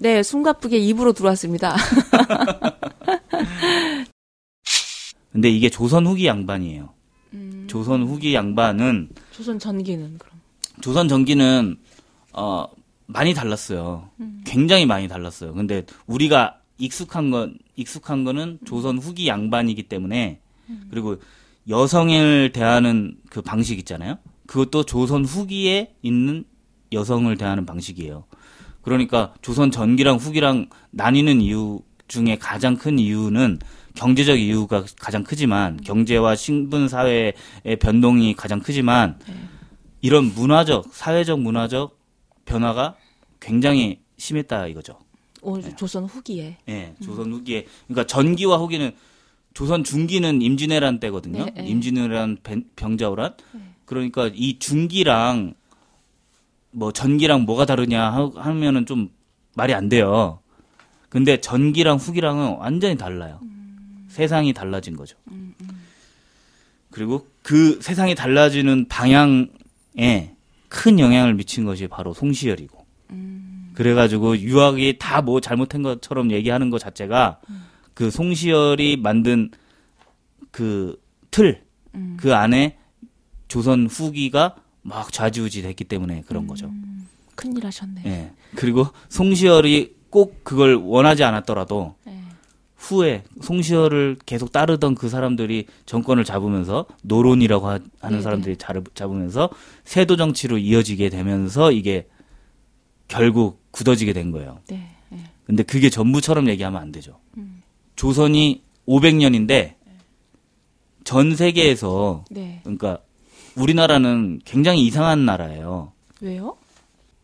네, 숨가쁘게 입으로 들어왔습니다. 근데 이게 조선 후기 양반이에요. 음. 조선 후기 양반은 조선 전기는 그럼 조선 전기는 어 많이 달랐어요. 음. 굉장히 많이 달랐어요. 근데 우리가 익숙한 건 익숙한 거는 조선 후기 양반이기 때문에 음. 그리고 여성을 대하는 그 방식 있잖아요. 그것도 조선 후기에 있는 여성을 대하는 방식이에요. 그러니까 조선 전기랑 후기랑 나뉘는 이유 중에 가장 큰 이유는 경제적 이유가 가장 크지만 경제와 신분 사회의 변동이 가장 크지만 네. 이런 문화적 사회적 문화적 변화가 굉장히 심했다 이거죠. 오, 네. 조선 후기에. 네, 조선 후기에. 그러니까 전기와 후기는 조선 중기는 임진왜란 때거든요. 네, 네. 임진왜란 병자호란. 네. 그러니까 이 중기랑 뭐 전기랑 뭐가 다르냐 하면은 좀 말이 안 돼요. 근데 전기랑 후기랑은 완전히 달라요. 음. 세상이 달라진 거죠. 음, 음. 그리고 그 세상이 달라지는 방향에 큰 영향을 미친 것이 바로 송시열이고. 음. 그래가지고 유학이 다 뭐 잘못한 것처럼 얘기하는 것 자체가 음. 그 송시열이 만든 그 틀, 음. 그 안에 조선 후기가 막 좌지우지 됐기 때문에 그런 거죠. 음, 큰일 하셨네. 예. 그리고 송시열이 꼭 그걸 원하지 않았더라도 네. 후에 송시열을 계속 따르던 그 사람들이 정권을 잡으면서 노론이라고 하, 는 네, 사람들이 네. 잡으면서 세도 정치로 이어지게 되면서 이게 결국 굳어지게 된 거예요. 네. 네. 근데 그게 전부처럼 얘기하면 안 되죠. 음. 조선이 500년인데 전 세계에서 네. 그러니까 우리나라는 굉장히 이상한 나라예요. 왜요?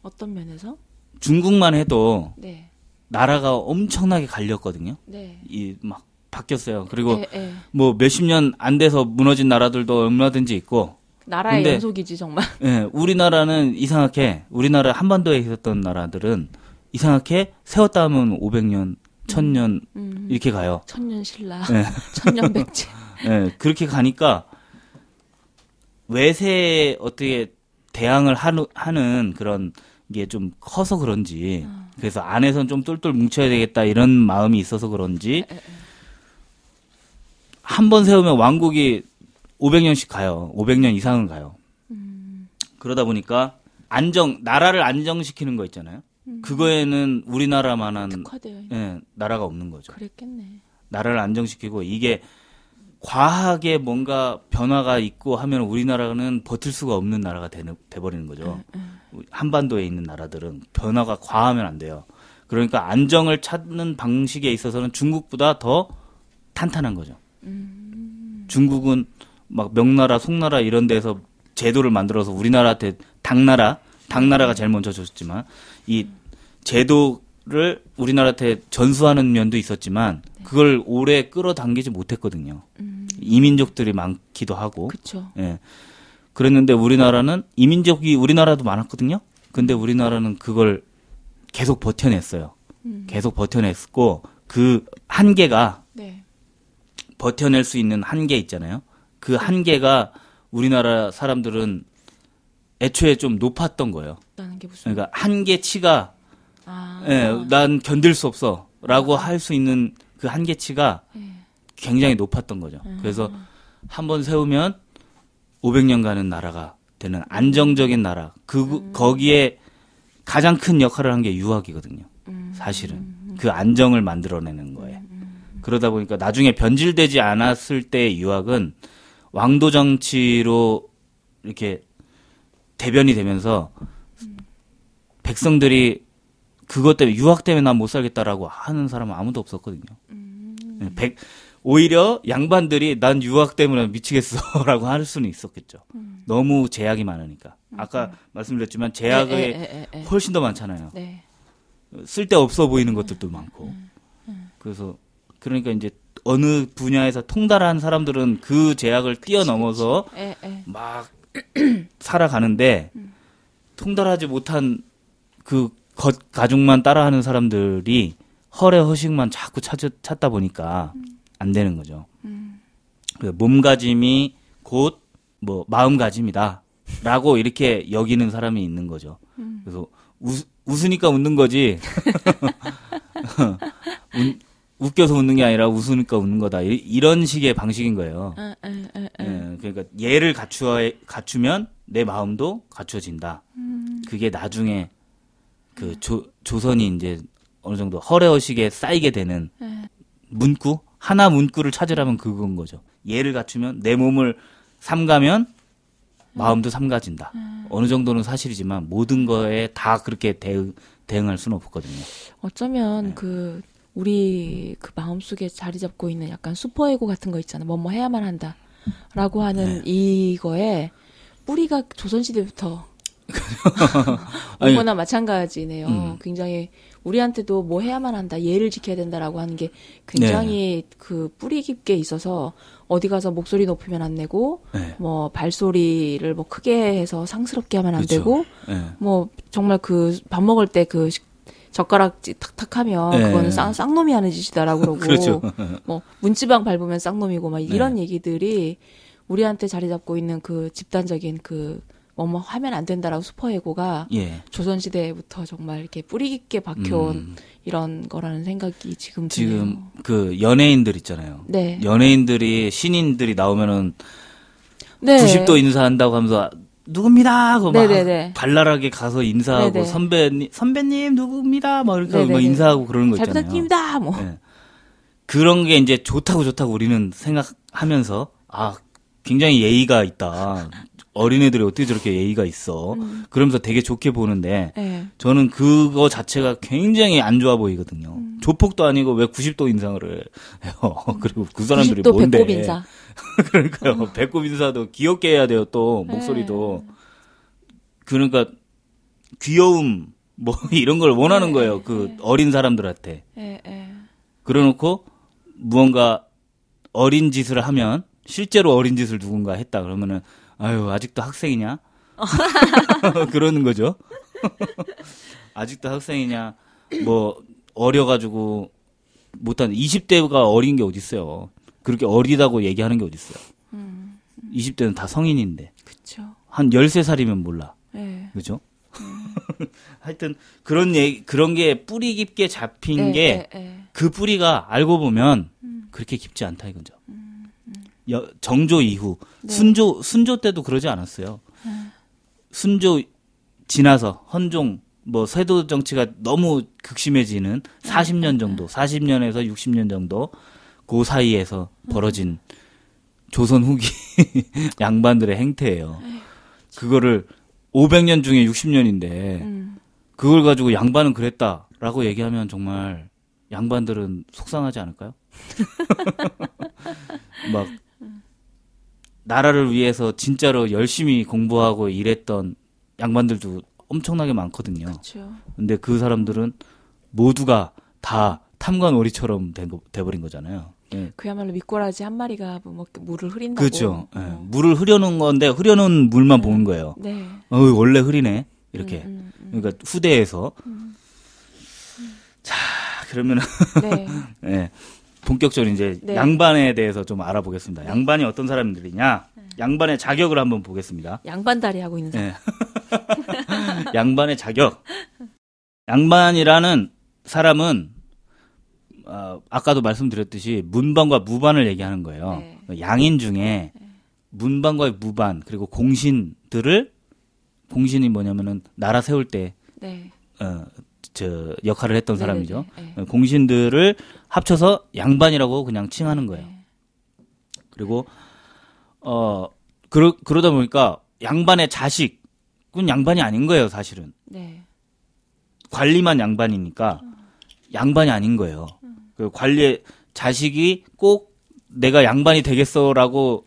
어떤 면에서? 중국만 해도 네. 나라가 엄청나게 갈렸거든요. 네. 이막 바뀌었어요. 그리고 네, 네. 뭐 몇십 년 안 돼서 무너진 나라들도 얼마든지 있고. 나라의 근데, 연속이지 정말. 예, 우리나라는 이상하게 우리나라 한반도에 있었던 나라들은 이상하게 세웠다 하면 500년, 1000년 음, 음. 이렇게 가요. 천년 신라, 네. 천년 백제. 예, 그렇게 가니까 외세에 어떻게 대항을 하는, 하는 그런 게 좀 커서 그런지 어. 그래서 안에선 좀 똘똘 뭉쳐야 되겠다 이런 마음이 있어서 그런지 한 번 세우면 왕국이 500년씩 가요. 500년 이상은 가요. 음. 그러다 보니까 안정 나라를 안정시키는 거 있잖아요. 음. 그거에는 우리나라만한 예, 나라가 없는 거죠. 그랬겠네. 나라를 안정시키고 이게 과하게 뭔가 변화가 있고 하면 우리나라는 버틸 수가 없는 나라가 되, 돼버리는 거죠. 음, 음. 한반도에 있는 나라들은 변화가 과하면 안 돼요. 그러니까 안정을 찾는 방식에 있어서는 중국보다 더 탄탄한 거죠. 음. 중국은 막 명나라, 송나라 이런 데서 제도를 만들어서 우리나라한테 당나라, 당나라가 제일 먼저 줬지만 이 제도를 우리나라한테 전수하는 면도 있었지만 그걸 오래 끌어당기지 못했거든요. 음. 이민족들이 많기도 하고. 그쵸. 예. 그랬는데 우리나라는 이민족이 우리나라도 많았거든요. 근데 우리나라는 그걸 계속 버텨냈어요. 음. 계속 버텨냈고 그 한계가 네. 버텨낼 수 있는 한계 있잖아요. 그 네. 한계가 우리나라 사람들은 애초에 좀 높았던 거예요. 그러니까 한계치가 아. 예, 난 견딜 수 없어라고 아. 할수 있는 그 한계치가 네. 굉장히 높았던 거죠. 음. 그래서 한 번 세우면 500년 가는 나라가 되는 안정적인 나라. 그 음. 거기에 가장 큰 역할을 한 게 유학이거든요. 음. 사실은 그 안정을 만들어내는 거예요. 그러다 보니까 나중에 변질되지 않았을 때 유학은 왕도 정치로 이렇게 대변이 되면서 백성들이 그것 때문에 유학 때문에 난 못 살겠다라고 하는 사람은 아무도 없었거든요. 음. 네, 백 오히려 양반들이 난 유학 때문에 미치겠어라고 할 수는 있었겠죠. 음. 너무 제약이 많으니까. 음. 아까 말씀드렸지만 제약이 에, 에, 에, 훨씬 더 많잖아요. 네. 쓸데 없어 보이는 것들도 많고. 음. 음. 그래서 그러니까 이제 어느 분야에서 통달한 사람들은 그 제약을 뛰어넘어서 막 살아가는데 음. 통달하지 못한 그 겉 가죽만 따라하는 사람들이 허례 허식만 자꾸 찾, 찾다 보니까 음. 안 되는 거죠. 음. 그 몸가짐이 곧 뭐 마음가짐이다. 라고 이렇게 여기는 사람이 있는 거죠. 음. 그래서 웃, 웃으니까 웃는 거지. 웃, 웃겨서 웃는 게 아니라 웃으니까 웃는 거다. 이, 런 식의 방식인 거예요. 에, 에, 에, 에. 예, 그러니까 얘를 갖추어 갖추면 내 마음도 갖춰진다. 음. 그게 나중에 그 조, 조선이 이제 어느 정도 허례허식에 쌓이게 되는 에. 문구 하나 문구를 찾으라면 그건 거죠. 얘를 갖추면 내 몸을 삼가면 마음도 삼가진다. 어느 정도는 사실이지만 모든 거에 다 그렇게 대응, 대응할 수는 없거든요. 어쩌면 그 우리 그 마음속에 자리 잡고 있는 약간 슈퍼에고 같은 거 있잖아. 뭐뭐 해야만 한다라고 하는 이거에 뿌리가 조선시대부터 이거나 마찬가지네요. 음. 굉장히 우리한테도 뭐 해야만 한다, 예를 지켜야 된다라고 하는 게 굉장히 그 뿌리 깊게 있어서 어디 가서 목소리 높이면 안 되고 네. 뭐 발소리를 뭐 크게 해서 상스럽게 하면 안 그쵸. 되고 예. 뭐 정말 그 밥 먹을 때 그 젓가락질 탁탁 하면 네. 그거는 쌍, 쌍놈이 하는 짓이다라고 그러고 그렇죠. 뭐 문지방 밟으면 쌍놈이고 막 이런 얘기들이 우리한테 자리 잡고 있는 그 집단적인 그 뭐뭐 하면 안 된다라고 슈퍼에고가 예. 조선시대부터 정말 이렇게 뿌리 깊게 박혀온 음. 이런 거라는 생각이 지금 지금 드네요. 그 연예인들 있잖아요. 네. 연예인들이 신인들이 나오면은 네. 90도 인사한다고 하면서 누굽니다 하고 막 네네네. 발랄하게 가서 인사하고 네네. 선배님 선배님 누굽니다 막 이렇게 막. 인사하고 그러는 거잘 있잖아요. 부탁드립니다. 뭐. 예. 그런 게 이제 좋다고 좋다고 우리는 생각하면서 아 굉장히 예의가 있다. 어린애들이 어떻게 저렇게 예의가 있어. 음. 그러면서 되게 좋게 보는데 네. 저는 그거 자체가 굉장히 안 좋아 보이거든요. 음. 조폭도 아니고 왜 90도 인상을 해요. 그리고 그 사람들이 90도 뭔데? 배꼽 인사. 그러니까요. 배꼽 인사도 귀엽게 해야 돼요. 또 목소리도. 네. 그러니까 귀여움 뭐 이런 걸 원하는 네, 거예요. 그 어린 사람들한테. 예, 예. 그래놓고 무언가 어린 짓을 하면 실제로 어린 짓을 누군가 했다 그러면은 아유 아직도 학생이냐 그러는 거죠. 아직도 학생이냐 뭐 어려가지고 못한 20대가 어린 게 어딨어요. 그렇게 어리다고 얘기하는 게 어딨어요. 음, 20대는 다 성인인데 그쵸. 한 13살이면 몰라. 예. 그죠? 하여튼 그런 얘기 그런 게 뿌리 깊게 잡힌 예, 게 예. 그 뿌리가 알고 보면 음. 그렇게 깊지 않다 이거죠. 여- 정조 이후 네. 순조 순조 때도 그러지 않았어요. 순조 지나서 헌종 뭐 세도 정치가 너무 극심해지는 40년 정도, 40년에서 60년 정도 그 사이에서 벌어진 조선 후기 양반들의 행태예요. 그거를 500년 중에 60년인데 음. 그걸 가지고 양반은 그랬다라고 얘기하면 정말 양반들은 속상하지 않을까요? 막 나라를 위해서 진짜로 열심히 공부하고 일했던 양반들도 엄청나게 많거든요. 근데 그 사람들은 모두가 다 탐관 오리처럼 된 거, 돼버린 거잖아요. 예. 그야말로 미꾸라지 한 마리가 뭐 물을 흐린다고. 그렇죠. 예. 어. 물을 흐려놓은 건데 흐려놓은 물만 보는 거예요. 네. 어, 원래 흐리네. 이렇게. 음, 음, 그러니까 후대에서. 자, 그러면 네. 예. 본격적으로 이제 네. 양반에 대해서 좀 알아보겠습니다. 양반이 어떤 사람들이냐? 양반의 자격을 한번 보겠습니다. 양반 다리 하고 있는 사람. 예. 양반의 자격. 양반이라는 사람은 어, 아까도 말씀드렸듯이 문반과 무반을 얘기하는 거예요. 네. 양인 중에 문반과 무반 그리고 공신들을 공신이 뭐냐면은 나라 세울 때 네. 어, 저 역할을 했던 사람이죠. 네. 어, 공신들을 합쳐서 양반이라고 그냥 칭하는 거예요. 네. 그리고 어 그러, 그러다 보니까 양반의 자식은 양반이 아닌 거예요, 사실은. 네. 관리만 양반이니까 양반이 아닌 거예요. 그 관리 자식이 꼭 내가 양반이 되겠어라고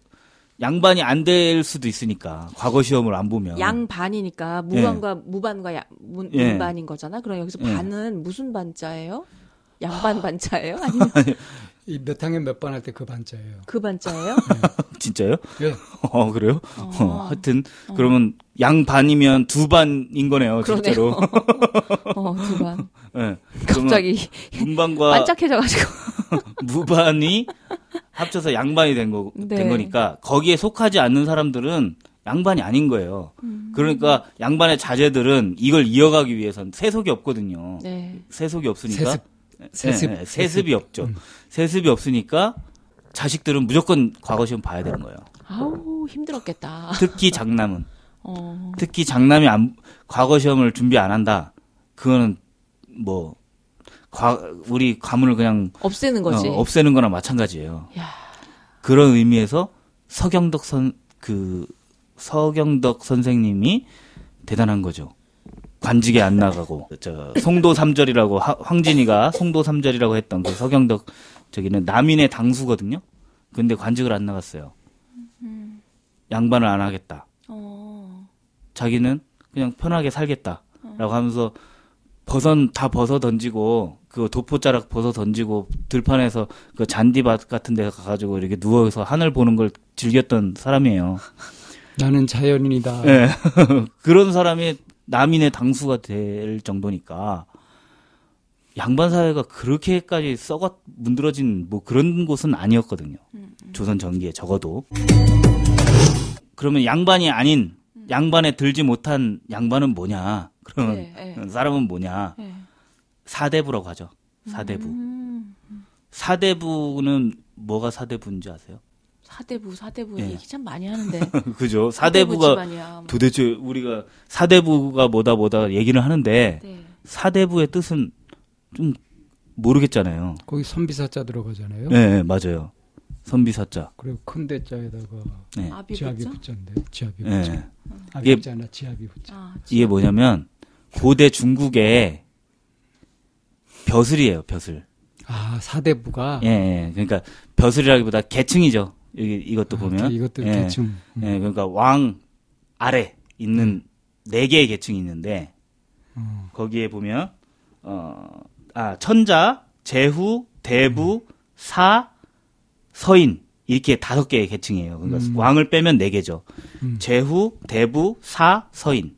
양반이 안 될 수도 있으니까 과거 시험을 안 보면 양반이니까 무반과 무반과 야, 문, 예. 문반인 거잖아. 그럼 여기서 예. 반은 무슨 반자예요? 양반 반자예요? 아니면 이몇 학년 몇 반 할 때 그 반자예요. 그 반자예요? 진짜요? 예. 어 그래요? 어. 어, 하여튼 그러면 양 반이면 두 반인 거네요, 그러네요. 실제로. 어, 두 반. 예. 그러면 갑자기 문반과 반짝해져 가지고. 무반이 합쳐서 양반이 된, 거, 네. 된 거니까 거기에 속하지 않는 사람들은 양반이 아닌 거예요. 음. 그러니까 양반의 자제들은 이걸 이어가기 위해선 세속이 없거든요. 네. 세속이 없으니까 세습. 세습. 네, 네, 세습이 없죠. 음. 세습이 없으니까 자식들은 무조건 과거 시험 봐야 되는 거예요. 아우 힘들었겠다. 특히 장남은. 어. 특히 장남이 안, 과거 시험을 준비 안 한다. 그거는 뭐 과, 우리 가문을 그냥 없애는 거지. 어, 없애는 거나 마찬가지예요. 야. 그런 의미에서 서경덕 선 그 서경덕 선생님이 대단한 거죠. 관직에 안 나가고 저 송도 삼절이라고 황진이가 송도 삼절이라고 했던 그 서경덕 저기는 남인의 당수거든요. 근데 관직을 안 나갔어요. 음. 양반을 안 하겠다. 어. 자기는 그냥 편하게 살겠다라고 어. 하면서 버선 다 벗어 던지고 그 도포자락 벗어 던지고 들판에서 그 잔디밭 같은 데 가가지고 이렇게 누워서 하늘 보는 걸 즐겼던 사람이에요. 나는 자연인이다. 네. 그런 사람이 남인의 당수가 될 정도니까 양반 사회가 그렇게까지 썩어 문드러진 뭐 그런 곳은 아니었거든요. 음, 음. 조선 전기에 적어도. 그러면 양반이 아닌 음. 양반에 들지 못한 양반은 뭐냐? 그러면 네, 네. 사람은 뭐냐? 네. 사대부라고 하죠. 사대부. 음. 사대부는 뭐가 사대부인지 아세요? 사대부, 사대부 네. 얘기 참 많이 하는데. 그죠. 사대부가 사대부 도대체 우리가 사대부가 뭐다 뭐다 얘기를 하는데 네. 사대부의 뜻은 좀 모르겠잖아요. 거기 선비사자 들어가잖아요. 네, 네 맞아요. 선비사자. 그리고 큰 대자에다가 네. 지압이 붙자인데 지압이 네. 붙자. 이게 붙잖아, 지압이 붙자. 아, 이게 뭐냐면 고대 중국의 벼슬이에요, 벼슬. 아, 사대부가? 예, 예. 그러니까 벼슬이라기보다 계층이죠. 여기 이것도 아, 보면. 이것도 예, 계층. 음. 예, 그러니까 왕 아래 있는 네 개의 계층이 있는데, 음. 거기에 보면, 어, 아, 천자, 제후, 대부, 음. 사, 서인. 이렇게 다섯 개의 계층이에요. 그러니까 음. 왕을 빼면 네 개죠. 음. 제후, 대부, 사, 서인.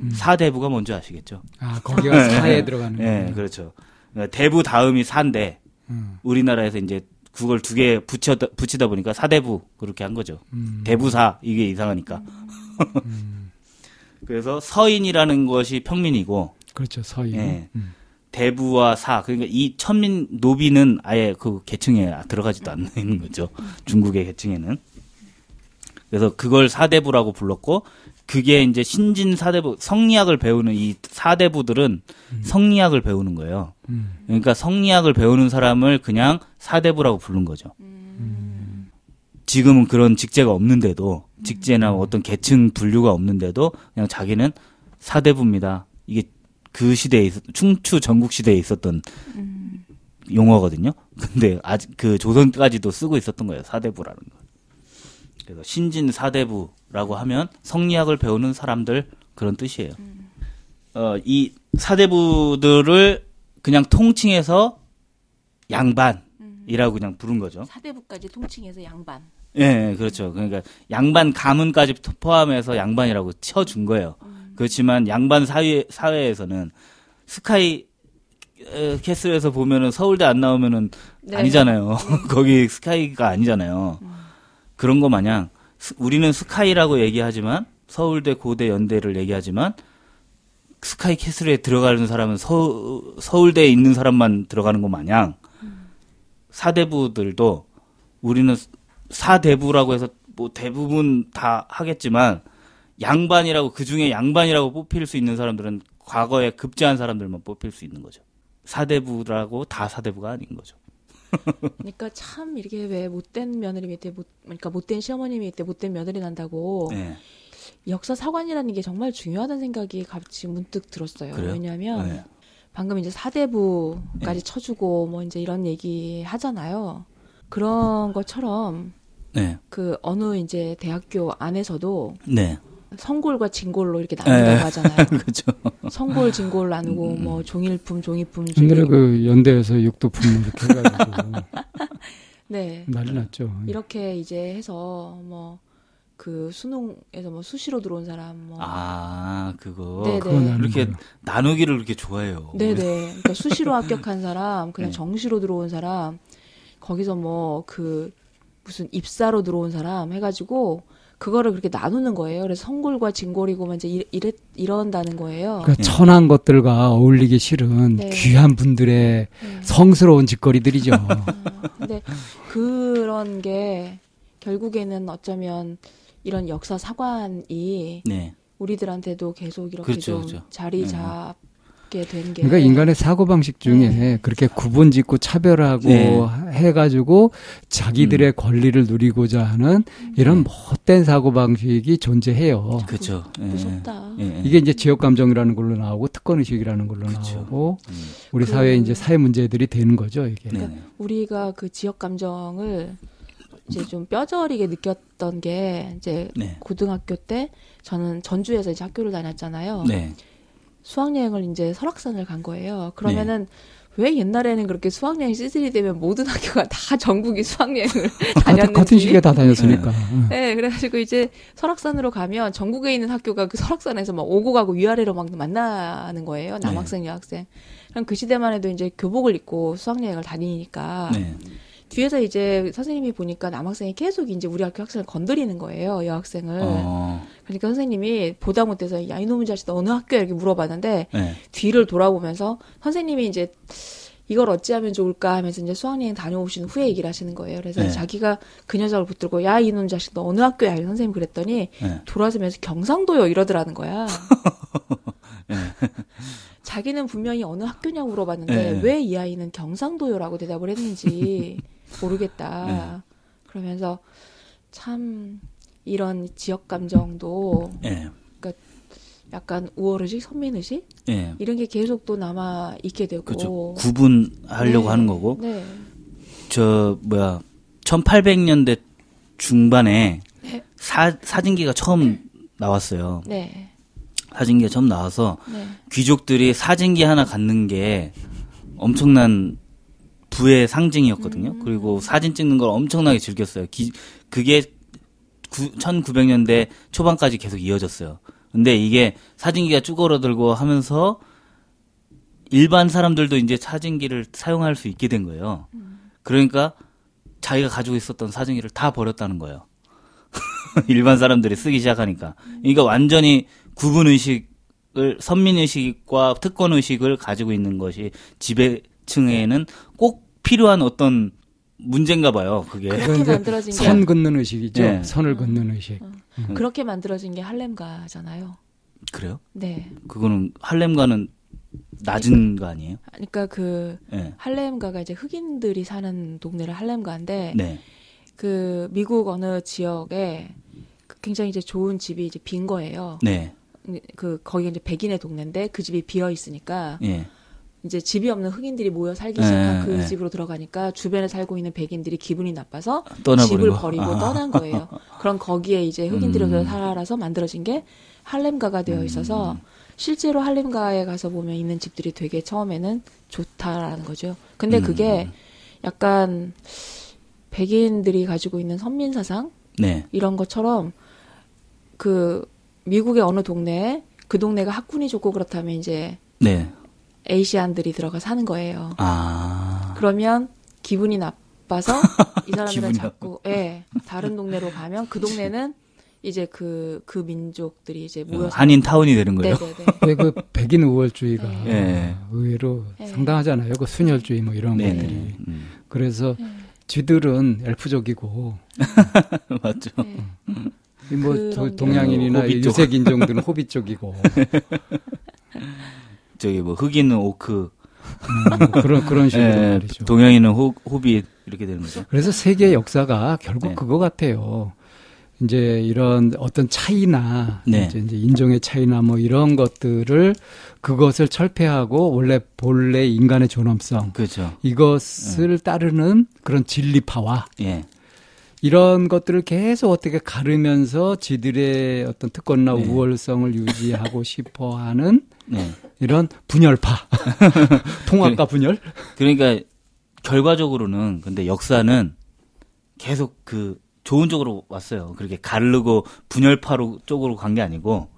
음. 사대부가 뭔지 아시겠죠? 아, 거기가 네. 사에 들어가는 거예요. 네, 그렇죠. 그러니까 대부 다음이 사인데 음. 우리나라에서 이제 그걸 두 개 붙여 붙이다 보니까 사대부 그렇게 한 거죠. 음. 대부사 이게 이상하니까. 음. 그래서 서인이라는 것이 평민이고 그렇죠. 서인. 네. 대부와 사 그러니까 이 천민 노비는 아예 그 계층에 들어가지도 않는 거죠. 중국의 계층에는. 그래서 그걸 사대부라고 불렀고 그게 이제 신진 사대부 성리학을 배우는 이 사대부들은 음. 성리학을 배우는 거예요. 음. 그러니까 성리학을 배우는 사람을 그냥 사대부라고 부른 거죠. 음. 지금은 그런 직제가 없는데도 직제나 음. 어떤 계층 분류가 없는데도 그냥 자기는 사대부입니다. 이게 그 시대에 있었, 충추 전국 시대에 있었던 음. 용어거든요. 근데 아직 그 조선까지도 쓰고 있었던 거예요. 사대부라는 거. 그래서 신진 사대부라고 하면 성리학을 배우는 사람들 그런 뜻이에요. 음. 어, 이 사대부들을 그냥 통칭해서 양반이라고 그냥 부른 거죠. 사대부까지 통칭해서 양반. 예, 네, 그렇죠. 그러니까 양반 가문까지 포함해서 양반이라고 쳐준 거예요. 음. 그렇지만 양반 사회 사회에서는 SKY Castle에서 보면은 서울대 안 나오면은 네. 아니잖아요. 음. 거기 SKY가 아니잖아요. 음. 그런 거 마냥 우리는 SKY라고 얘기하지만 서울대 고대 연대를 얘기하지만 SKY Castle에 들어가는 사람은 서, 서울대에 있는 사람만 들어가는 것 마냥 사대부들도 우리는 사대부라고 해서 뭐 대부분 다 하겠지만 양반이라고 그 중에 양반이라고 뽑힐 수 있는 사람들은 과거에 급제한 사람들만 뽑힐 수 있는 거죠. 사대부라고 다 사대부가 아닌 거죠. 그러니까 참 이렇게 왜 못된 며느리 밑에 못 그러니까 못된 시어머니 밑에 못된 며느리 난다고 네. 역사 사관이라는 게 정말 중요하다는 생각이 갑자기 문득 들었어요. 그래요? 왜냐하면 네. 방금 이제 사대부까지 네. 쳐주고 뭐 이제 이런 얘기 하잖아요. 그런 것처럼 네. 그 어느 이제 대학교 안에서도 네. 성골과 진골로 이렇게 나눈다고 네. 하잖아요. 그렇죠. 성골, 진골 나누고 음. 뭐 종일품, 종이품. 옛날에 그 연대에서 육도품 이렇게 해가지고 네 난리 났죠. 이렇게 이제 해서 뭐. 그 수능에서 뭐 수시로 들어온 사람 뭐. 아 그거 네네. 이렇게 나누기를 그렇게 좋아해요. 네네. 그러니까 수시로 합격한 사람, 그냥 네. 정시로 들어온 사람, 거기서 뭐 그 무슨 입사로 들어온 사람 해가지고 그거를 그렇게 나누는 거예요. 그래서 성골과 진골이고 이제 이래, 이런다는 거예요. 그러니까 네. 천한 것들과 어울리기 싫은 네. 귀한 분들의 네. 성스러운 짓거리들이죠. 아, 근데 그런 게 결국에는 어쩌면 이런 역사 사관이 네. 우리들한테도 계속 이렇게 그렇죠, 좀 그렇죠. 자리 네. 잡게된 게. 그러니까 인간의 사고 방식 중에 네. 그렇게 구분 짓고 차별하고 네. 해가지고 자기들의 음. 권리를 누리고자 하는 이런 못된 사고 방식이 존재해요. 그렇죠. 무섭다. 예. 이게 이제 지역 감정이라는 걸로 나오고 특권 의식이라는 걸로 그쵸. 나오고 음. 우리 그, 사회에 이제 사회 문제들이 되는 거죠. 이게. 그러니까 우리가 그 지역 감정을 이제 좀 뼈저리게 느꼈던 게 이제 네. 고등학교 때 저는 전주에서 이제 학교를 다녔잖아요. 네. 수학여행을 이제 설악산을 간 거예요. 그러면은 네. 왜 옛날에는 그렇게 수학여행 시즌이 되면 모든 학교가 다 전국이 수학여행을 다녔는지 같은 시기에 다 다녔으니까. 네. 네, 그래가지고 이제 설악산으로 가면 전국에 있는 학교가 그 설악산에서 막 오고 가고 위아래로 막 만나는 거예요. 남학생, 네. 여학생. 그럼 그 시대만 해도 이제 교복을 입고 수학여행을 다니니까. 네. 뒤에서 이제 선생님이 보니까 남학생이 계속 이제 우리 학교 학생을 건드리는 거예요, 여학생을. 어. 그러니까 선생님이 보다 못해서 야 이놈의 자식 너 어느 학교야 이렇게 물어봤는데 네. 뒤를 돌아보면서 선생님이 이제 이걸 어찌하면 좋을까 하면서 이제 수학여행 다녀오신 후에 얘기를 하시는 거예요. 그래서 네. 자기가 그 녀석을 붙들고 야 이놈 자식 너 어느 학교야 선생님 그랬더니 네. 돌아서면서 경상도요 이러더라는 거야. 네. 자기는 분명히 어느 학교냐고 물어봤는데 네. 왜이 아이는 경상도요라고 대답을 했는지 모르겠다. 네. 그러면서 참 이런 지역 감정도 네. 그러니까 약간 우월의식, 선민의식 네. 이런 게 계속 또 남아 있게 되고 그렇죠. 구분하려고 네. 하는 거고 네. 저 뭐야 1800년대 중반에 네. 사, 사진기가 처음 나왔어요. 네. 사진기가 처음 나와서 네. 귀족들이 사진기 하나 갖는 게 엄청난 부의 상징이었거든요. 음. 그리고 사진 찍는 걸 엄청나게 즐겼어요. 기, 그게 구, 1900년대 초반까지 계속 이어졌어요. 근데 이게 사진기가 쭈그러들고 하면서 일반 사람들도 이제 사진기를 사용할 수 있게 된 거예요. 그러니까 자기가 가지고 있었던 사진기를 다 버렸다는 거예요. 일반 사람들이 쓰기 시작하니까. 그러니까 완전히 구분 의식을 선민 의식과 특권 의식을 가지고 있는 것이 지배 층에는 꼭 필요한 어떤 문제인가 봐요. 그게 그렇게 만들어진 게선 긋는 의식이죠. 네. 선을 긋는 의식. 어. 음. 그렇게 만들어진 게 할렘가잖아요. 그래요? 네. 그거는 할렘가는 낮은 거 아니에요? 그러니까 그 네. 할렘가가 이제 흑인들이 사는 동네를 할렘가인데 네. 그 미국 어느 지역에 굉장히 이제 좋은 집이 이제 빈 거예요. 네. 그 거기가 이제 백인의 동네인데 그 집이 비어 있으니까 네. 이제 집이 없는 흑인들이 모여 살기 시작한 네, 그 네. 집으로 들어가니까 주변에 살고 있는 백인들이 기분이 나빠서 떠나버리고. 집을 버리고 아. 떠난 거예요. 그럼 거기에 이제 흑인들이 음. 살아서 만들어진 게 할렘가가 되어 있어서 음. 실제로 할렘가에 가서 보면 있는 집들이 되게 처음에는 좋다라는 거죠. 근데 음. 그게 약간 백인들이 가지고 있는 선민 사상 네. 이런 것처럼 그 미국의 어느 동네에 그 동네가 학군이 좋고 그렇다면 이제 네. 에이시안들이 들어가 사는 거예요. 아. 그러면 기분이 나빠서 이 사람들은 자꾸 예, 다른 동네로 가면 그 동네는 이제 그, 그 민족들이 이제 모여서. 어, 한인 타운이 되는 거예요? 네네네. 그 백인 우월주의가 네. 의외로 네. 상당하잖아요. 그 순혈주의 뭐 이런 네. 것들이. 음. 그래서 네. 쥐들은 엘프족이고. 맞죠. 네. 뭐 동양인이나 유색 인종들은 호빗 쪽이고. 저기 뭐 흑인은 오크 음, 뭐 그런 그런 식으로 예, 말이죠. 동양인은 호, 호빗 이렇게 되는 거죠. 그래서 세계 역사가 결국 네. 그거 같아요. 이제 이런 어떤 차이나 네. 이제, 이제 인종의 차이나 뭐 이런 것들을 그것을 철폐하고 원래 본래 인간의 존엄성 그렇죠. 이것을 네. 따르는 그런 진리파와 예. 이런 것들을 계속 어떻게 가르면서 지들의 어떤 특권이나 네. 우월성을 유지하고 싶어 하는 네. 이런 분열파. 통합과 분열? 그러니까 결과적으로는 근데 역사는 계속 그 좋은 쪽으로 왔어요. 그렇게 가르고 분열파로 쪽으로 간 게 아니고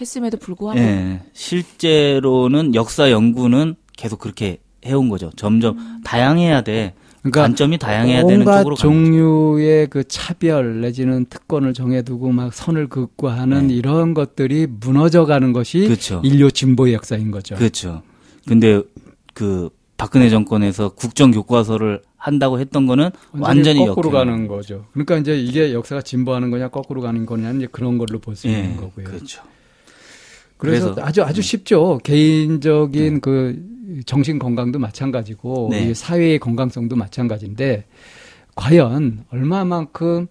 했음에도 불구하고 예, 실제로는 역사 연구는 계속 그렇게 해온 거죠. 점점 음. 다양해야 돼. 그러니까 관점이 다양해야 되는 쪽으로 종류의 그 차별 내지는 특권을 정해두고 막 선을 긋고 하는 네. 이런 것들이 무너져가는 것이 그렇죠. 인류 진보의 역사인 거죠. 그렇죠. 근데 그 박근혜 정권에서 국정 교과서를 한다고 했던 거는 완전히, 거꾸로 역행. 가는 거죠. 그러니까 이제 이게 역사가 진보하는 거냐 거꾸로 가는 거냐 이제 그런 걸로 볼수 예, 있는 거고요. 그렇죠. 그래서, 그래서 아주 아주 음. 쉽죠. 개인적인 네. 그 정신 건강도 마찬가지고 네. 사회의 건강성도 마찬가지인데 과연 얼마만큼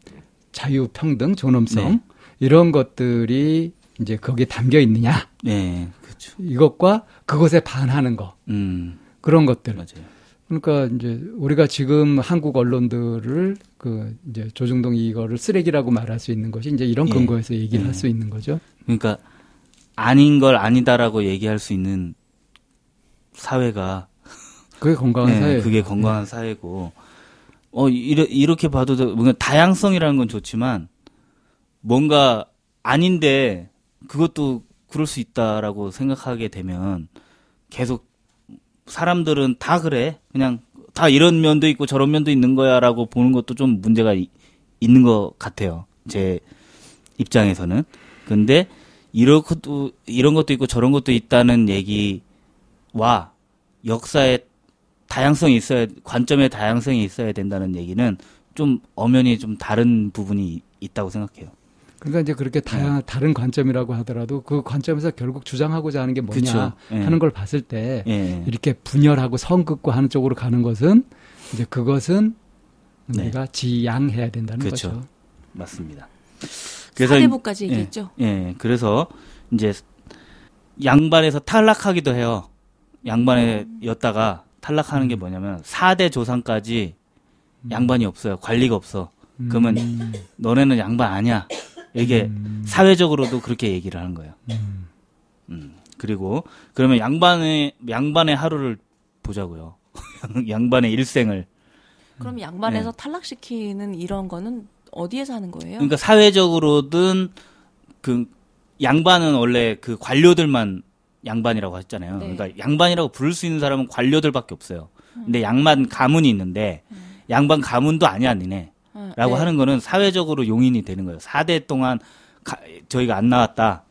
자유, 평등, 존엄성 네. 이런 것들이 이제 거기에 담겨 있느냐. 네, 그렇죠. 이것과 그것에 반하는 거. 음. 그런 것들. 맞아요. 그러니까 이제 우리가 지금 한국 언론들을 그 이제 조중동 이거를 쓰레기라고 말할 수 있는 것이 이제 이런 예. 근거에서 얘기를 예. 할수 있는 거죠. 그러니까 아닌 걸 아니다라고 얘기할 수 있는 사회가 그게 건강한 네, 사회. 그게 건강한 네. 사회고 어 이래, 이렇게 봐도 뭔가 다양성이라는 건 좋지만 뭔가 아닌데 그것도 그럴 수 있다라고 생각하게 되면 계속 사람들은 다 그래 그냥 다 이런 면도 있고 저런 면도 있는 거야라고 보는 것도 좀 문제가 이, 있는 것 같아요 제 입장에서는 근데 이런 것도 이런 것도 있고 저런 것도 있다는 얘기 와 역사의 다양성이 있어야 관점의 다양성이 있어야 된다는 얘기는 좀 엄연히 좀 다른 부분이 있다고 생각해요. 그러니까 이제 그렇게 다양 네. 다른 관점이라고 하더라도 그 관점에서 결국 주장하고자 하는 게 뭐냐 그쵸. 네. 하는 걸 봤을 때 네. 이렇게 분열하고 선긋고 하는 쪽으로 가는 것은 이제 그것은 네. 우리가 지양해야 된다는 그쵸. 거죠. 맞습니다. 그래서 사대부까지 예, 얘기했죠. 예, 예, 그래서 이제 양반에서 탈락하기도 해요. 양반에였다가 탈락하는 게 뭐냐면 4대 조상까지 양반이 없어요. 관리가 없어. 그러면 음. 너네는 양반 아니야. 이게 음. 사회적으로도 그렇게 얘기를 하는 거예요. 음. 음. 그리고 그러면 양반의 양반의 하루를 보자고요. 양반의 일생을. 그럼 양반에서 네. 탈락시키는 이런 거는 어디에서 하는 거예요? 그러니까 사회적으로든 그 양반은 원래 그 관료들만 양반이라고 했잖아요. 네. 그러니까 양반이라고 부를 수 있는 사람은 관료들밖에 없어요. 음. 근데 양반 가문이 있는데 음. 양반 가문도 아니야, 니네. 음, 라고 네. 하는 거는 사회적으로 용인이 되는 거예요. 4대 동안 가, 저희가 안 나왔다.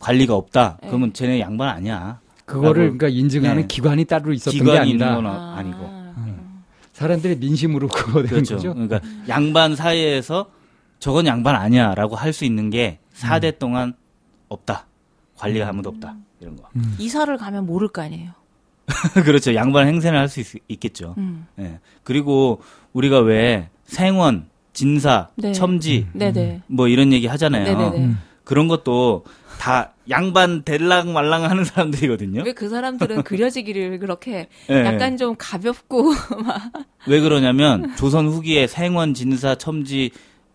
관리가 없다. 네. 그러면 쟤네 양반 아니야. 그거를 그러니까 인증하는 네. 기관이 따로 있었던 기관이 게 아니다. 있는 건 아. 아니고. 사람들이 민심으로 그거 되는 그렇죠. 거죠. 그러니까 양반 사이에서 저건 양반 아니야라고 할 수 있는 게 4대 음. 동안 없다. 관리가 아무도 없다. 이런 거. 음. 이사를 가면 모를 거 아니에요. 그렇죠. 양반 행세는 할수 있겠죠. 음. 네. 그리고 우리가 왜 생원, 진사, 네. 첨지 음. 네네. 뭐 이런 얘기 하잖아요. 음. 그런 것도 다 양반 델랑 말랑 하는 사람들이거든요. 왜 그 사람들은 그려지기를 그렇게 네. 약간 좀 가볍고 막. 왜 그러냐면 조선 후기에 생원, 진사, 첨지,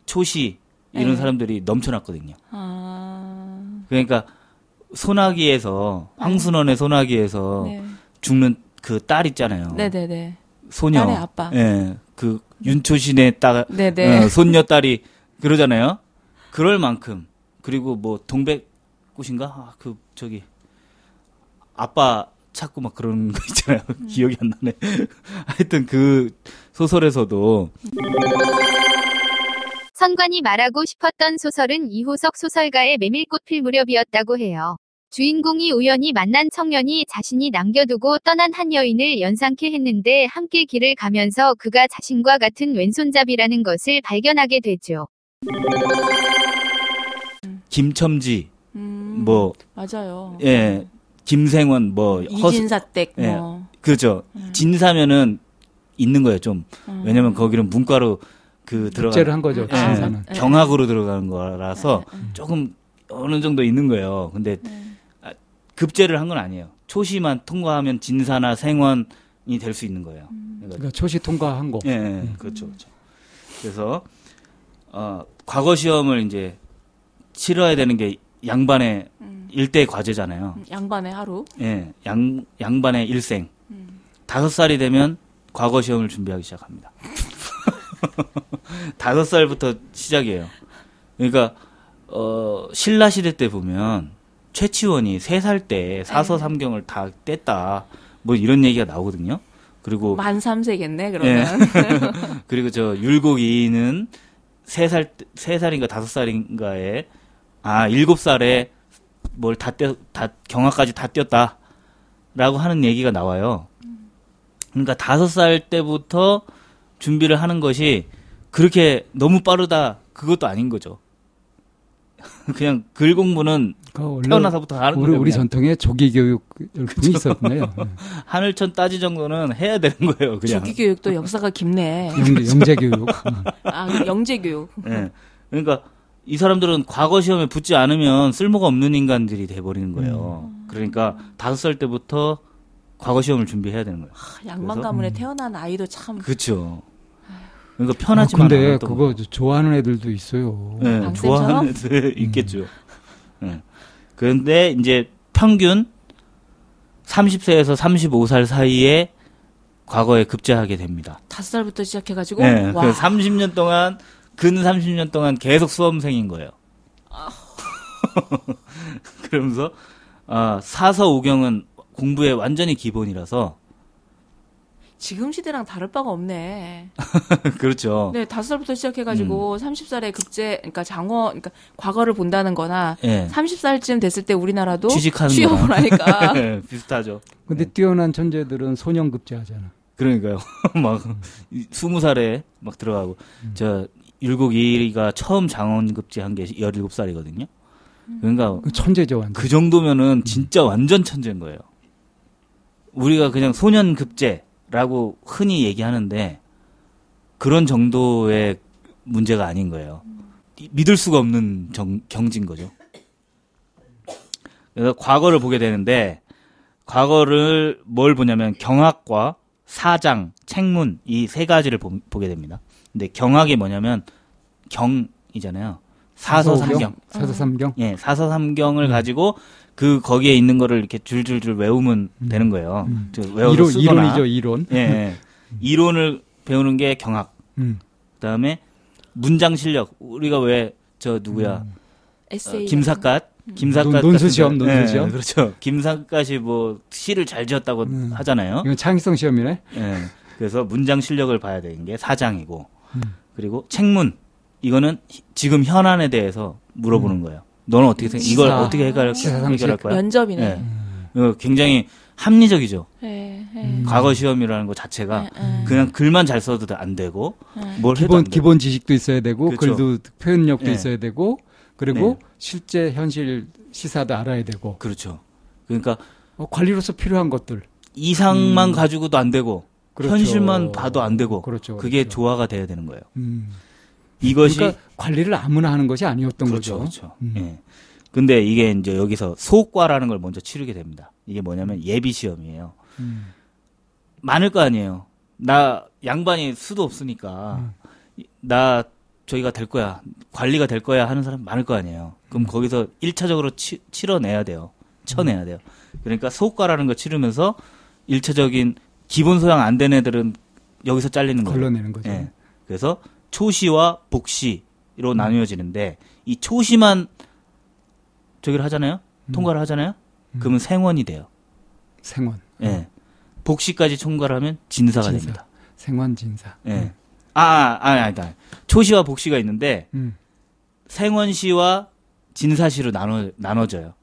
초시 이런 네. 사람들이 넘쳐났거든요. 아... 그러니까 소나기에서 네. 황순원의 소나기에서 네. 죽는 그 딸 있잖아요. 네네네. 소녀. 딸의 아빠. 예. 그 윤초신의 딸, 네네. 어, 손녀 딸이 그러잖아요. 그럴 만큼 그리고 뭐 동백꽃인가? 아, 그 저기 아빠 찾고 막 그런 거 있잖아요. 음. 기억이 안 나네. 하여튼 그 소설에서도 선관이 말하고 싶었던 소설은 이호석 소설가의 메밀꽃 필 무렵이었다고 해요. 주인공이 우연히 만난 청년이 자신이 남겨두고 떠난 한 여인을 연상케 했는데 함께 길을 가면서 그가 자신과 같은 왼손잡이라는 것을 발견하게 되죠. 김첨지, 음, 뭐 맞아요. 예, 김생원, 뭐 이진사댁, 허, 예, 뭐 그렇죠. 음. 진사면은 있는 거예요 좀. 음. 왜냐면 거기는 문과로 그 들어가 한 거죠. 예, 경학으로 들어가는 거라서 네, 네. 조금 어느 정도 있는 거예요. 근데 네. 아, 급제를 한 건 아니에요. 초시만 통과하면 진사나 생원이 될 수 있는 거예요. 음. 그러니까 초시 통과한 거. 예, 네, 그렇죠, 그렇죠. 그래서 어, 과거 시험을 이제 치러야 되는 게 양반의 음. 일대 과제잖아요. 음, 양반의 하루. 예, 양 양반의 일생. 음. 다섯 살이 되면 과거 시험을 준비하기 시작합니다. 다섯 살부터 시작이에요. 그러니까 어 신라 시대 때 보면 최치원이 세 살 때 사서 네. 삼경을 다 뗐다. 뭐 이런 얘기가 나오거든요. 그리고 만 3세겠네 그러면. 예. 그리고 저 율곡이는 3살 3살인가 5살인가에 아 7살에 뭘 다 떼 다 경화까지 다 뛰었다 라고 하는 얘기가 나와요. 그러니까 5살 때부터 준비를 하는 것이 그렇게 너무 빠르다 그것도 아닌 거죠. 그냥 글 공부는 태어나서부터 하는 우리, 우리 전통에 조기 교육 분이 있었네요. 하늘천 따지 정도는 해야 되는 거예요. 그냥 조기 교육도 역사가 깊네. 영 재, 교육. 아 영재 교육. 네. 그러니까 이 사람들은 과거 시험에 붙지 않으면 쓸모가 없는 인간들이 돼버리는 거예요. 음. 그러니까 다섯 살 때부터 과거 시험을 준비해야 되는 거예요. 아, 양반 가문에 음. 태어난 아이도 참. 그렇죠. 그러니까 편하지만 아, 근데 그거 좋아하는 애들도 있어요. 네, 좋아하는 애들 음. 있겠죠. 네. 그런데 이제 평균 30세에서 35살 사이에 과거에 급제하게 됩니다. 5살부터 시작해가지고? 네. 와. 30년 동안, 근 30년 동안 계속 수험생인 거예요. 그러면서, 아, 사서 오경은 공부에 완전히 기본이라서 지금 시대랑 다를 바가 없네. 그렇죠. 네, 다섯 살부터 시작해가지고 음. 30살에 급제, 그러니까 장어, 그러니까 과거를 본다는 거나 네. 30살쯤 됐을 때 우리나라도 취직하는 취업을 하니까. 네, 비슷하죠. 근데 네. 뛰어난 천재들은 소년 급제 하잖아. 그러니까요. 막, 20살에 막 들어가고. 음. 저, 율곡 이가 처음 장원 급제 한게 17살이거든요. 그러니까. 그 천재죠, 완전. 그 정도면은 진짜 완전 천재인 거예요. 우리가 그냥 소년 급제 라고 흔히 얘기하는데 그런 정도의 문제가 아닌 거예요. 믿을 수가 없는 정, 경지인 거죠. 그래서 과거를 보게 되는데 과거를 뭘 보냐면 경학과 사장, 책문 이 세 가지를 보, 게 됩니다. 근데 경학이 뭐냐면 경이잖아요. 사서삼경. 사서삼경. 예, 사서삼경을 음. 가지고 그 거기에 있는 거를 이렇게 줄줄줄 외우면 음. 되는 거예요. 음. 외워서 이론, 쓰거나. 이론이죠, 이론. 예, 예. 이론을 배우는 게 경학. 음. 그다음에 문장 실력. 우리가 왜 저 누구야? 음. 에세이. 어, 김삿갓. 음. 김삿갓 논술 시험, 논술 시험. 예, 그렇죠. 김삿갓이 뭐 시를 잘 지었다고 음. 하잖아요. 이건 창의성 시험이네. 예. 그래서 문장 실력을 봐야 되는 게 사장이고. 그리고 책문. 이거는 지금 현안에 대해서 물어보는 거예요. 너는 어떻게 생각? 이걸 어떻게 해결할, 해결할 거야? 면접이네. 네. 음. 굉장히 합리적이죠. 네, 네. 음. 과거 시험이라는 것 자체가 네, 네. 그냥 글만 잘 써도 안 되고 네. 뭘 기본 기본 지식도 있어야 되고 그렇죠. 글도 표현력도 네. 있어야 되고 그리고 실제 현실 시사도 알아야 되고 그렇죠. 그러니까 어, 관리로서 필요한 것들 이상만 음. 가지고도 안 되고 그렇죠. 현실만 봐도 안 되고 그렇죠, 그렇죠. 그게 조화가 돼야 되는 거예요. 음. 이것이 그러니까 관리를 아무나 하는 것이 아니었던 그렇죠, 거죠. 그렇죠. 음. 예. 근데 이게 이제 여기서 소과라는 걸 먼저 치르게 됩니다. 이게 뭐냐면 예비 시험이에요. 음. 많을 거 아니에요. 나 양반이 수도 없으니까 음. 나 저희가 될 거야. 관리가 될 거야 하는 사람 많을 거 아니에요. 그럼 음. 거기서 1차적으로 치, 치러내야 돼요. 쳐내야 돼요. 그러니까 소과라는 걸 치르면서 1차적인 기본 소양 안 된 애들은 여기서 잘리는 거예요. 걸러내는 거죠. 예. 그래서 초시와 복시로 음. 나뉘어지는데 이 초시만 저기를 하잖아요. 음. 통과를 하잖아요. 음. 그러면 생원이 돼요. 생원. 예. 네. 복시까지 통과를 하면 진사가 진사. 됩니다. 생원 진사. 예. 네. 아, 아, 아, 아니다. 초시와 복시가 있는데 음. 생원시와 진사시로 나눠 나눠져요.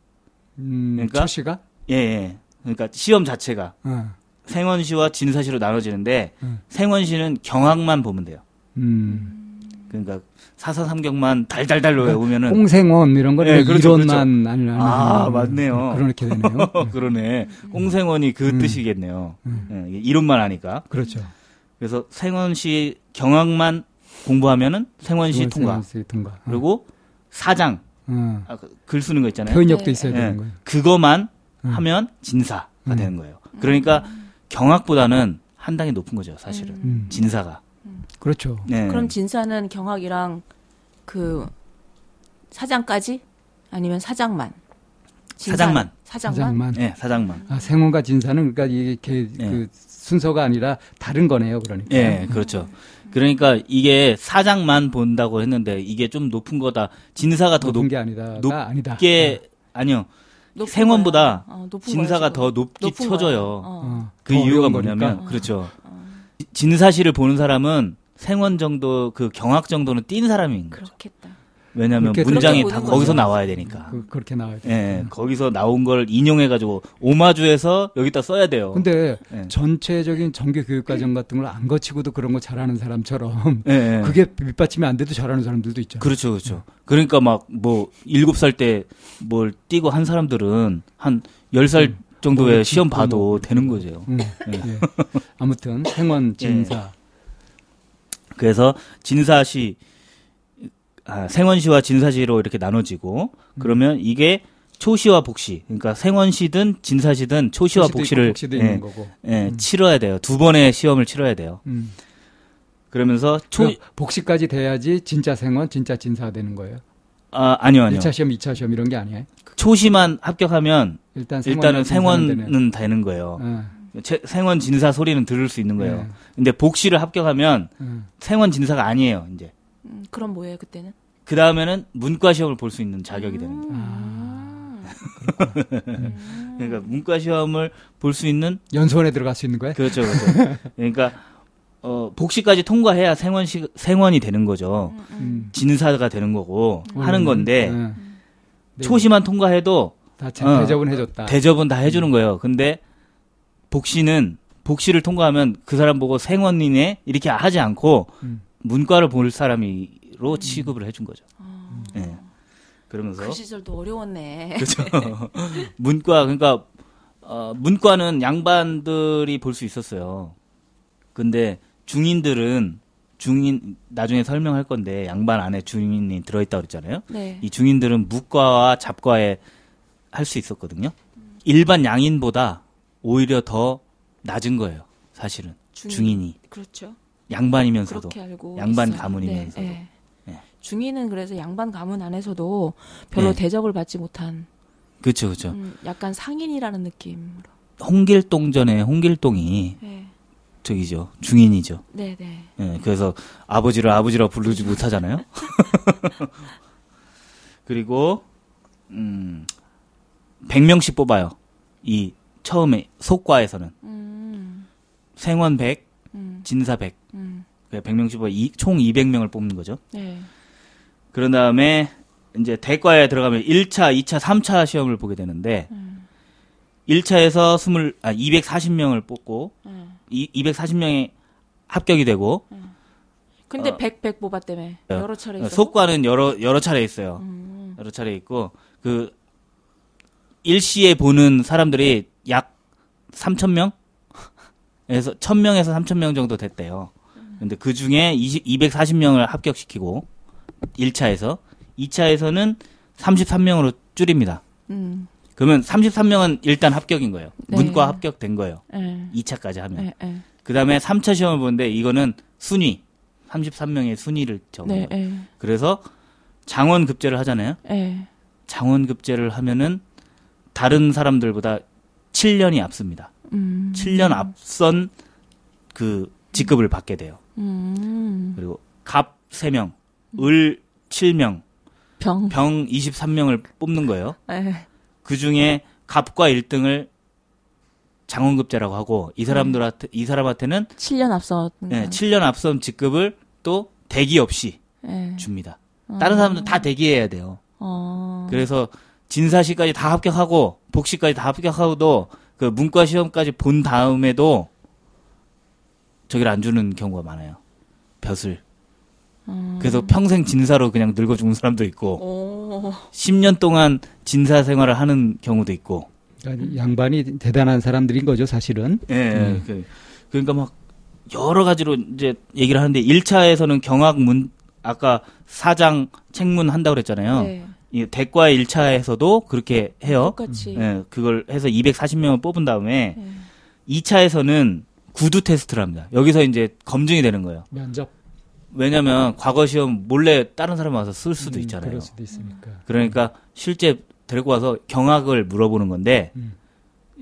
음, 그러니까 초시가? 예, 예. 그러니까 시험 자체가 어. 생원시와 진사시로 나눠지는데 어. 생원시는 경학만 보면 돼요. 음. 그러니까 사사삼경만 달달달로 그러니까 외우면은 홍생원 이런 거는 네, 그렇죠, 이론만 그렇죠. 아니라 아 맞네요. 그렇게 되네요. 그러네. 홍생원이 그 음. 뜻이겠네요. 음. 네, 이론만 하니까. 그렇죠. 그래서 생원시 경학만 공부하면은 생원시 통과. 통과. 어. 그리고 사장 어. 아, 그글 쓰는 거 있잖아요. 표현력도 있어야 네. 되는 거예요. 그거만 음. 하면 진사가 음. 되는 거예요. 그러니까 경학보다는 한 단계 높은 거죠, 사실은. 음. 진사가. 그렇죠. 네. 그럼 진사는 경학이랑 그 사장까지 아니면 사장만? 사장만. 사장만. 사장만. 네, 사장만. 아, 생원과 진사는 그러니까 이게 네. 그 순서가 아니라 다른 거네요, 그러니까. 네, 그렇죠. 그러니까 이게 사장만 본다고 했는데 이게 좀 높은 거다. 진사가 더 높은 높, 게 아니다. 높게 아니다. 아니요. 생원보다 어, 진사가 더 높게 쳐져요. 어. 그 이유가 뭐냐면 거니까? 그렇죠. 어. 진사시를 보는 사람은 생원 정도 그 경악 정도는 띈 사람인 거죠. 그렇겠다. 왜냐하면 문장이 다 거기서 나와야 되니까. 그, 렇게 나와야 돼. 예, 음. 거기서 나온 걸 인용해가지고 오마주해서 여기다 써야 돼요. 근데 예. 전체적인 정규 교육 과정 같은 걸 안 거치고도 그런 거 잘하는 사람처럼 예, 예. 그게 밑받침이 안 돼도 잘하는 사람들도 있잖아요. 그렇죠, 그렇죠. 그러니까 막 뭐 일곱 살 때 뭘 뛰고 한 사람들은 한 열살 음. 정도의 뭐, 시험 봐도 뭐, 되는 거죠. 음, 예. 예. 아무튼 행원 진사. 그래서 진사시 아, 생원시와 진사시로 이렇게 나눠지고 음. 그러면 이게 초시와 복시 그러니까 생원시든 진사시든 초시와 복시를 예, 예, 음. 치러야 돼요. 두 번의 시험을 치러야 돼요. 음. 그러면서 초 복시까지 돼야지 진짜 생원, 진짜 진사 되는 거예요. 아, 아니요, 아니요. 1차 시험, 2차 시험 이런 게 아니에요. 초시만 합격하면 일단 일단은 생원은 되는 거예요. 네. 생원 진사 소리는 들을 수 있는 거예요. 네. 근데 복시를 합격하면 네. 생원 진사가 아니에요, 이제. 음, 그럼 뭐예요 그때는? 그 다음에는 문과 시험을 볼 수 있는 자격이 되는 거예요. 아, 그러니까 문과 시험을 볼 수 있는 연수원에 들어갈 수 있는 거예요? 그렇죠, 그렇죠. 그러니까 어, 복시까지 통과해야 생원시 생원이 되는 거죠. 음, 음. 진사가 되는 거고 음. 하는 건데 음. 네. 초시만 통과해도 다 어, 대접은 해줬다. 대접은 다 해주는 거예요. 근데 복시는 복시를 통과하면 그 사람 보고 생원이네 이렇게 하지 않고 음. 문과를 볼 사람이로 음. 취급을 해준 거죠. 아. 네. 그러면서 그 시절도 어려웠네. 그렇죠. 문과 그러니까 어, 문과는 양반들이 볼 수 있었어요. 근데 중인들은 중인 나중에 설명할 건데 양반 안에 중인이 들어있다 그랬잖아요. 네. 이 중인들은 무과와 잡과에 할 수 있었거든요. 음. 일반 양인보다 오히려 더 낮은 거예요. 사실은 중인. 이 그렇죠. 양반이면서도 양반 있어요. 가문이면서도 네, 네. 네. 중인은 그래서 양반 가문 안에서도 별로 네. 대접을 받지 못한 그렇죠, 그렇죠. 음, 약간 상인이라는 느낌으로. 홍길동 전에 홍길동이 네. 저기죠 중인이죠. 네, 네. 네, 그래서 아버지를 아버지라 부르지 못하잖아요. 그리고 음 100명씩 뽑아요. 이 처음에 속과에서는 음. 생원 100, 음. 진사 100. 음. 100명씩 뽑아 총 200명을 뽑는 거죠. 네. 그런 다음에 이제 대과에 들어가면 1차, 2차, 3차 시험을 보게 되는데 음. 1차에서 20, 아, 240명을 뽑고 음. 이, 240명이 합격이 되고 음. 근데 어, 100, 100 뽑았다며 어, 여러 차례 있어 속과는 여러 여러 차례 있어요. 음. 여러 차례 있고 그 일시에 보는 사람들이 약 3천 명 에서 1000명에서 3000명 정도 됐대요. 근데 그 중에 20, 240명을 합격시키고 1차에서 2차에서는 33명으로 줄입니다. 음. 그러면 33명은 일단 합격인 거예요. 네. 문과 합격된 거예요. 네. 2차까지 하면. 네, 네. 그 다음에 3차 시험을 보는데 이거는 순위. 33명의 순위를 적어요. 네, 네. 그래서 장원 급제를 하잖아요. 네. 장원 급제를 하면은 다른 사람들보다 7년이 앞섭니다. 음. 7년 앞선 그 직급을 받게 돼요. 음. 그리고 갑 3명, 을 7명, 병, 병 23명을 뽑는 거예요. 네. 그 중에 갑과 1등을 장원급제라고 하고 이 사람들한테 이 사람한테는 7년 앞서 네, 7년 앞선 직급을 또 대기 없이 네. 줍니다. 다른 사람들 다 대기해야 돼요. 어. 그래서 진사시까지 다 합격하고 복시까지 다 합격하고도 그 문과 시험까지 본 다음에도 저기를 안 주는 경우가 많아요. 벼슬. 음. 그래서 평생 진사로 그냥 늙어 죽은 사람도 있고, 오. 10년 동안 진사 생활을 하는 경우도 있고. 그러니까 양반이 대단한 사람들인 거죠, 사실은. 예. 네. 그, 그러니까 막 여러 가지로 이제 얘기를 하는데 1차에서는 경학문 아까 사장 책문 한다고 그랬잖아요. 네. 이 대과 1차에서도 그렇게 해요. 똑같이. 예, 그걸 해서 240명을 뽑은 다음에 네. 2차에서는 구두 테스트를 합니다. 여기서 이제 검증이 되는 거예요. 면접. 왜냐면 과거 시험 몰래 다른 사람 와서 쓸 수도 음, 있잖아요. 그럴 수도 있으니까. 그러니까 실제 데리고 와서 경악을 물어보는 건데, 음.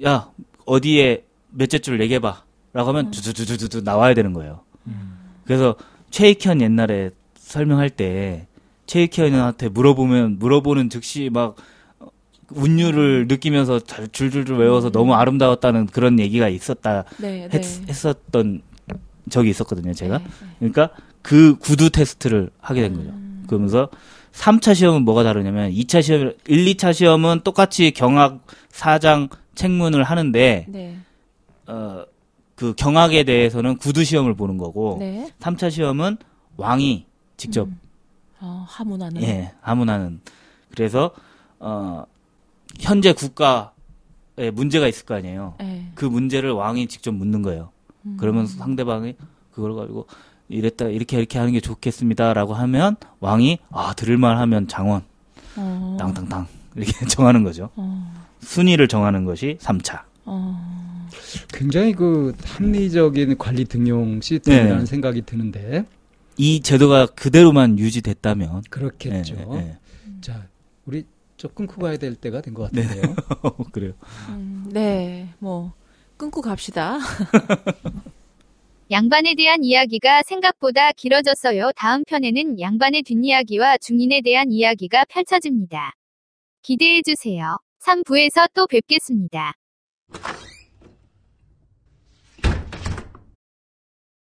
야 어디에 몇째 줄 얘기해봐. 라고 하면 음. 두두두두두 나와야 되는 거예요. 음. 그래서 최익현 옛날에 설명할 때 최익현한테 물어보면 물어보는 즉시 막 운율을 느끼면서 줄줄줄 외워서 음. 너무 아름다웠다는 그런 얘기가 있었다 네, 했, 네. 했었던 적이 있었거든요, 제가. 네, 네. 그러니까 그 구두 테스트를 하게 된 거죠. 음. 그러면서 3차 시험은 뭐가 다르냐면 2차 시험 1, 2차 시험은 똑같이 경학 사장 책문을 하는데 네. 어, 그 경학에 대해서는 구두 시험을 보는 거고 네. 3차 시험은 왕이 직접 음. 어, 하문하는 예, 하문하는 그래서 어 현재 국가에 문제가 있을 거 아니에요. 네. 그 문제를 왕이 직접 묻는 거예요. 음. 그러면 상대방이 그걸 가지고 이랬다 이렇게 이렇게 하는 게 좋겠습니다라고 하면 왕이 아 들을만 하면 장원 어. 땅땅땅 이렇게 정하는 거죠. 어. 순위를 정하는 것이 3차. 어. 굉장히 그 합리적인 관리 등용 시스템이라는 네. 생각이 드는데 이 제도가 그대로만 유지됐다면 그렇겠죠. 네, 네, 자, 우리 좀 끊고 가야 될 때가 된 것 같은데요. 그래요. 음, 네, 뭐 끊고 갑시다. 양반에 대한 이야기가 생각보다 길어졌어요. 다음 편에는 양반의 뒷이야기와 중인에 대한 이야기가 펼쳐집니다. 기대해 주세요. 3부에서 또 뵙겠습니다.